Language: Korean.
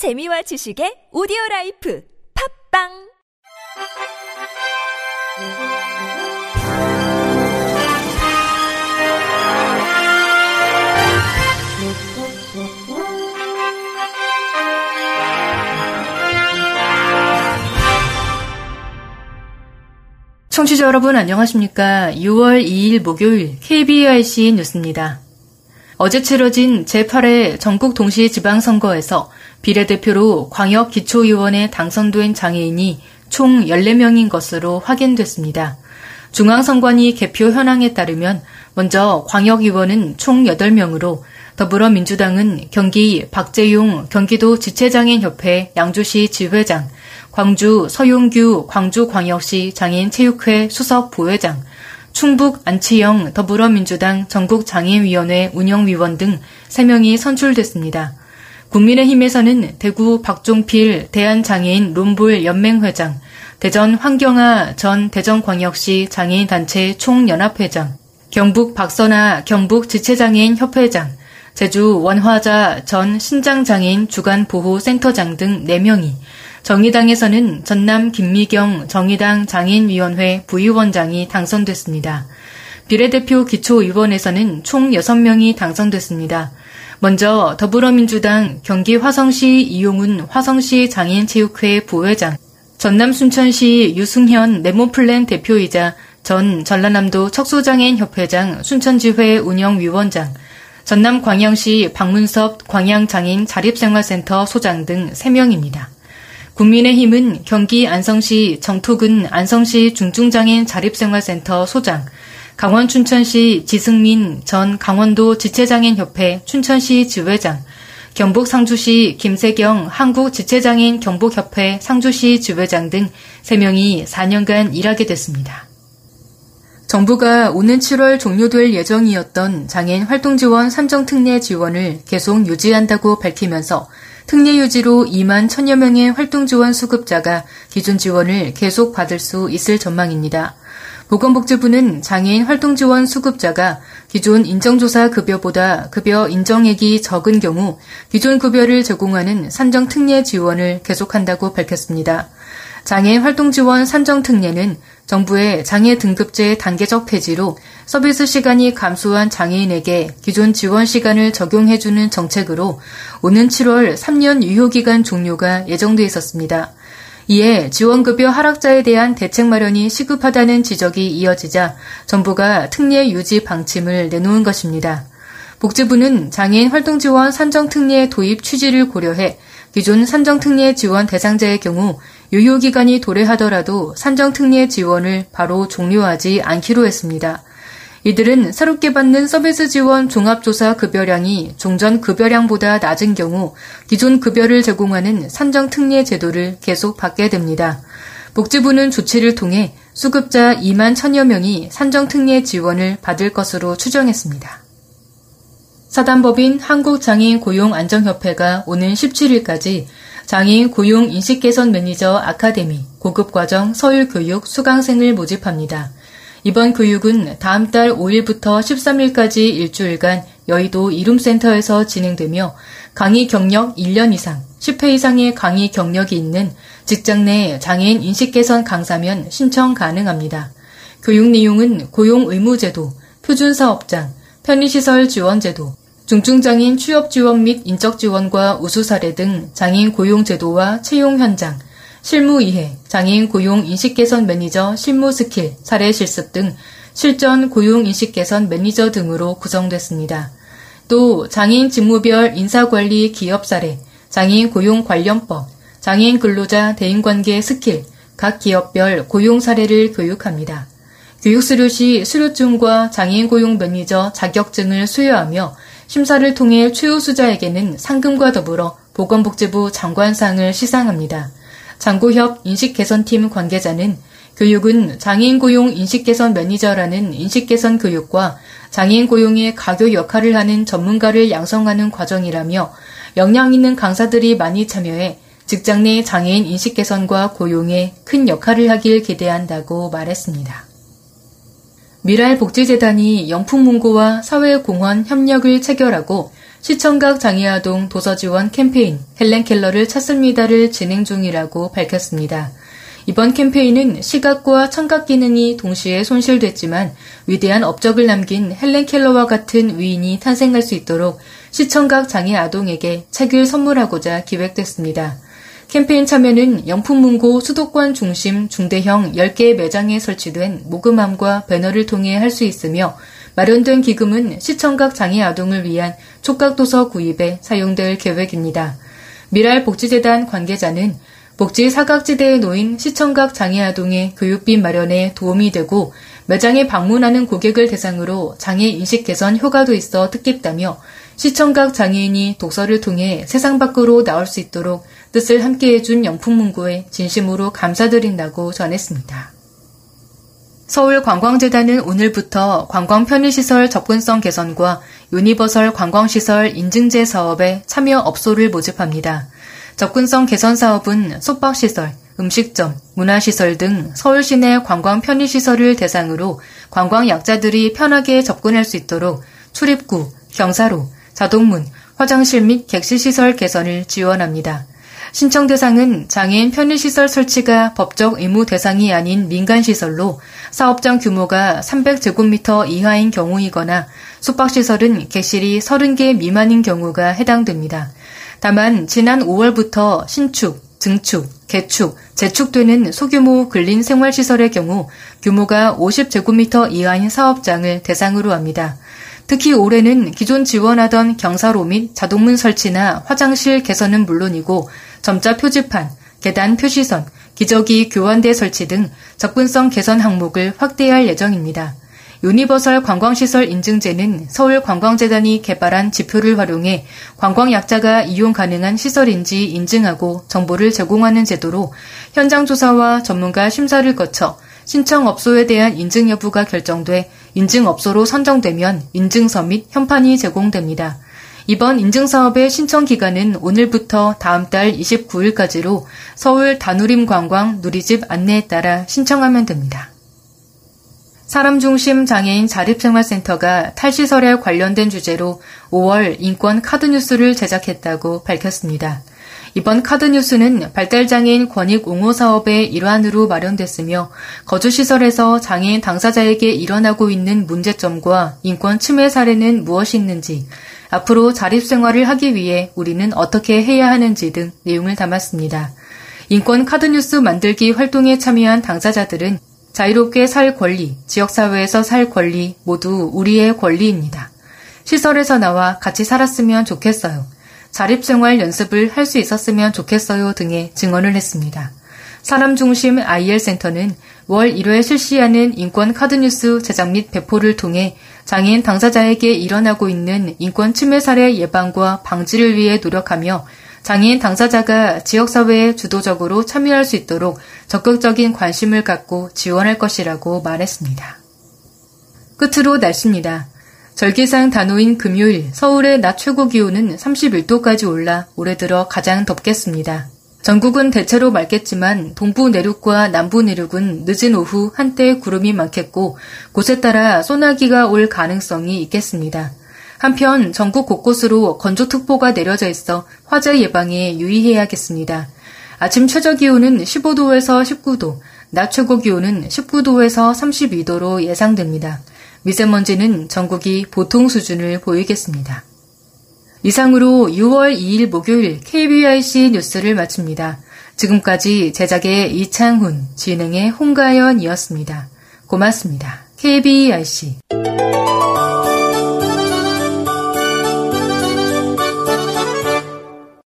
재미와 지식의 오디오 라이프 팝빵 청취자 여러분 안녕하십니까? 6월 2일 목요일 KBIC 뉴스입니다. 어제 치러진 제8회 전국 동시 지방선거에서 비례대표로 광역 기초의원에 당선된 장애인이 총 14명인 것으로 확인됐습니다. 중앙선관위 개표 현황에 따르면 먼저 광역의원은 총 8명으로 더불어민주당은 경기 박재용 경기도 지체장애인협회 양주시 지회장, 광주 서용규 광주광역시 장애인체육회 수석 부회장, 충북 안치영 더불어민주당 전국장애인위원회 운영위원 등 3명이 선출됐습니다. 국민의힘에서는 대구 박종필 대한장애인 롬볼 연맹회장, 대전 황경아 전 대전광역시 장애인단체 총연합회장, 경북 박선아 경북 지체장애인 협회장, 제주 원화자 전 신장장애인 주간보호센터장 등 4명이 정의당에서는 전남 김미경 정의당 장애인위원회 부위원장이 당선됐습니다. 비례대표 기초의원에서는 총 6명이 당선됐습니다. 먼저 더불어민주당 경기 화성시 이용훈 화성시 장애인체육회 부회장, 전남 순천시 유승현 네모플랜 대표이자 전 전라남도 척소장애인협회장 순천지회 운영위원장, 전남 광양시 박문섭 광양장애인 자립생활센터 소장 등 3명입니다. 국민의힘은 경기 안성시 정토근 안성시 중증장애인 자립생활센터 소장, 강원 춘천시 지승민 전 강원도 지체장애인협회 춘천시 지회장, 경북 상주시 김세경 한국 지체장애인 경북협회 상주시 지회장 등 3명이 4년간 일하게 됐습니다. 정부가 오는 7월 종료될 예정이었던 장애인 활동지원 산정특례 지원을 계속 유지한다고 밝히면서 특례 유지로 2만 1000여 명의 활동지원 수급자가 기존 지원을 계속 받을 수 있을 전망입니다. 보건복지부는 장애인 활동지원 수급자가 기존 인정조사 급여보다 급여 인정액이 적은 경우 기존 급여를 제공하는 산정 특례 지원을 계속한다고 밝혔습니다. 장애인 활동지원 산정 특례는 정부의 장애 등급제 단계적 폐지로 서비스 시간이 감소한 장애인에게 기존 지원 시간을 적용해주는 정책으로 오는 7월 3년 유효기간 종료가 예정돼 있었습니다. 이에 지원급여 하락자에 대한 대책 마련이 시급하다는 지적이 이어지자 정부가 특례 유지 방침을 내놓은 것입니다. 복지부는 장애인 활동 지원 산정 특례 도입 취지를 고려해 기존 산정 특례 지원 대상자의 경우 유효 기간이 도래하더라도 산정 특례 지원을 바로 종료하지 않기로 했습니다. 이들은 새롭게 받는 서비스 지원 종합조사 급여량이 종전 급여량보다 낮은 경우 기존 급여를 제공하는 산정 특례 제도를 계속 받게 됩니다. 복지부는 조치를 통해 수급자 2만 1000여 명이 산정 특례 지원을 받을 것으로 추정했습니다. 사단법인 한국장애인 고용안정협회가 오는 17일까지 장애인 고용 인식 개선 매니저 아카데미 고급 과정 서울 교육 수강생을 모집합니다. 이번 교육은 다음 달 5일부터 13일까지 일주일간 여의도 이룸센터에서 진행되며 강의 경력 1년 이상, 10회 이상의 강의 경력이 있는 직장 내 장애인 인식 개선 강사면 신청 가능합니다. 교육 내용은 고용 의무제도, 표준 사업장, 편의시설 지원제도, 중증장애인 취업 지원 및 인적 지원과 우수 사례 등 장애인 고용 제도와 채용 현장, 실무 이해, 장애인 고용 인식 개선 매니저 실무 스킬, 사례 실습 등 실전 고용 인식 개선 매니저 등으로 구성됐습니다. 또 장애인 직무별 인사관리 기업 사례, 장애인 고용 관련법, 장애인 근로자 대인관계 스킬, 각 기업별 고용 사례를 교육합니다. 교육 수료 시 수료증과 장애인 고용 매니저 자격증을 수여하며 심사를 통해 최우수자에게는 상금과 더불어 보건복지부 장관상을 시상합니다. 장고협 인식개선팀 관계자는 교육은 장애인 고용 인식개선 매니저라는 인식개선 교육과 장애인 고용의 가교 역할을 하는 전문가를 양성하는 과정이라며 역량 있는 강사들이 많이 참여해 직장 내 장애인 인식 개선과 고용에 큰 역할을 하길 기대한다고 말했습니다. 미랄 복지재단이 영풍문고와 사회공헌 협력을 체결하고 시청각 장애아동 도서지원 캠페인 헬렌 켈러를 찾습니다를 진행 중이라고 밝혔습니다. 이번 캠페인은 시각과 청각 기능이 동시에 손실됐지만 위대한 업적을 남긴 헬렌 켈러와 같은 위인이 탄생할 수 있도록 시청각 장애 아동에게 책을 선물하고자 기획됐습니다. 캠페인 참여는 영품문고 수도권 중심 중대형 10개 매장에 설치된 모금함과 배너를 통해 할 수 있으며 마련된 기금은 시청각 장애 아동을 위한 촉각도서 구입에 사용될 계획입니다. 미랄복지재단 관계자는 복지 사각지대에 놓인 시청각 장애 아동의 교육비 마련에 도움이 되고 매장에 방문하는 고객을 대상으로 장애 인식 개선 효과도 있어 뜻깊다며 시청각 장애인이 독서를 통해 세상 밖으로 나올 수 있도록 뜻을 함께해준 영풍문고에 진심으로 감사드린다고 전했습니다. 서울관광재단은 오늘부터 관광 편의시설 접근성 개선과 유니버설 관광시설 인증제 사업에 참여 업소를 모집합니다. 접근성 개선 사업은 숙박시설, 음식점, 문화시설 등 서울 시내 관광 편의시설을 대상으로 관광 약자들이 편하게 접근할 수 있도록 출입구, 경사로, 자동문, 화장실 및 객실시설 개선을 지원합니다. 신청 대상은 장애인 편의시설 설치가 법적 의무 대상이 아닌 민간시설로 사업장 규모가 300제곱미터 이하인 경우이거나 숙박시설은 객실이 30개 미만인 경우가 해당됩니다. 다만 지난 5월부터 신축, 증축, 개축, 재축되는 소규모 근린 생활시설의 경우 규모가 50제곱미터 이하인 사업장을 대상으로 합니다. 특히 올해는 기존 지원하던 경사로 및 자동문 설치나 화장실 개선은 물론이고 점자 표지판, 계단 표시선, 기저귀 교환대 설치 등 접근성 개선 항목을 확대할 예정입니다. 유니버설 관광시설 인증제는 서울관광재단이 개발한 지표를 활용해 관광약자가 이용 가능한 시설인지 인증하고 정보를 제공하는 제도로 현장 조사와 전문가 심사를 거쳐 신청 업소에 대한 인증 여부가 결정돼 인증 업소로 선정되면 인증서 및 현판이 제공됩니다. 이번 인증사업의 신청 기간은 오늘부터 다음 달 29일까지로 서울 다누림 관광 누리집 안내에 따라 신청하면 됩니다. 사람 중심 장애인 자립생활센터가 탈시설에 관련된 주제로 5월 인권 카드 뉴스를 제작했다고 밝혔습니다. 이번 카드 뉴스는 발달장애인 권익 옹호 사업의 일환으로 마련됐으며 거주시설에서 장애인 당사자에게 일어나고 있는 문제점과 인권 침해 사례는 무엇이 있는지, 앞으로 자립생활을 하기 위해 우리는 어떻게 해야 하는지 등 내용을 담았습니다. 인권 카드 뉴스 만들기 활동에 참여한 당사자들은 자유롭게 살 권리, 지역사회에서 살 권리 모두 우리의 권리입니다. 시설에서 나와 같이 살았으면 좋겠어요. 자립생활 연습을 할 수 있었으면 좋겠어요 등의 증언을 했습니다. 사람 중심 IL 센터는 월 1회 실시하는 인권 카드뉴스 제작 및 배포를 통해 장애인 당사자에게 일어나고 있는 인권 침해 사례 예방과 방지를 위해 노력하며 장애인 당사자가 지역사회에 주도적으로 참여할 수 있도록 적극적인 관심을 갖고 지원할 것이라고 말했습니다. 끝으로 날씨입니다. 절기상 단오인 금요일 서울의 낮 최고 기온은 31도까지 올라 올해 들어 가장 덥겠습니다. 전국은 대체로 맑겠지만 동부 내륙과 남부 내륙은 늦은 오후 한때 구름이 많겠고 곳에 따라 소나기가 올 가능성이 있겠습니다. 한편 전국 곳곳으로 건조특보가 내려져 있어 화재 예방에 유의해야겠습니다. 아침 최저 기온은 15도에서 19도, 낮 최고 기온은 19도에서 32도로 예상됩니다. 미세먼지는 전국이 보통 수준을 보이겠습니다. 이상으로 6월 2일 목요일 KBIC 뉴스를 마칩니다. 지금까지 제작의 이창훈, 진행의 홍가연이었습니다. 고맙습니다. KBIC